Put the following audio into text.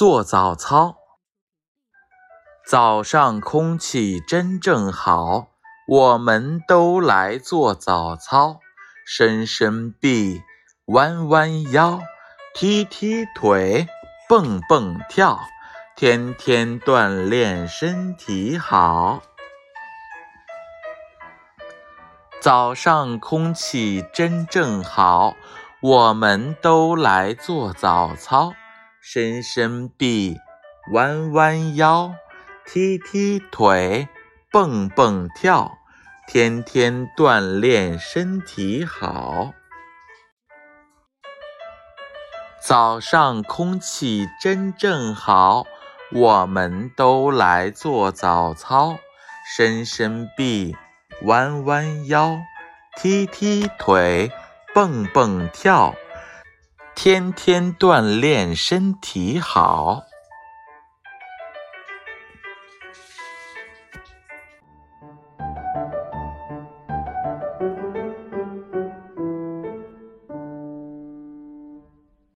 做早操。早上空气真正好，我们都来做早操。伸伸臂，弯弯腰，踢踢腿，蹦蹦跳，天天锻炼身体好。早上空气真正好，我们都来做早操。伸伸臂，弯弯腰，踢踢腿，蹦蹦跳，天天锻炼身体好。早上空气真正好，我们都来做早操。伸伸臂，弯弯腰，踢踢腿，蹦蹦跳。天天锻炼身体好。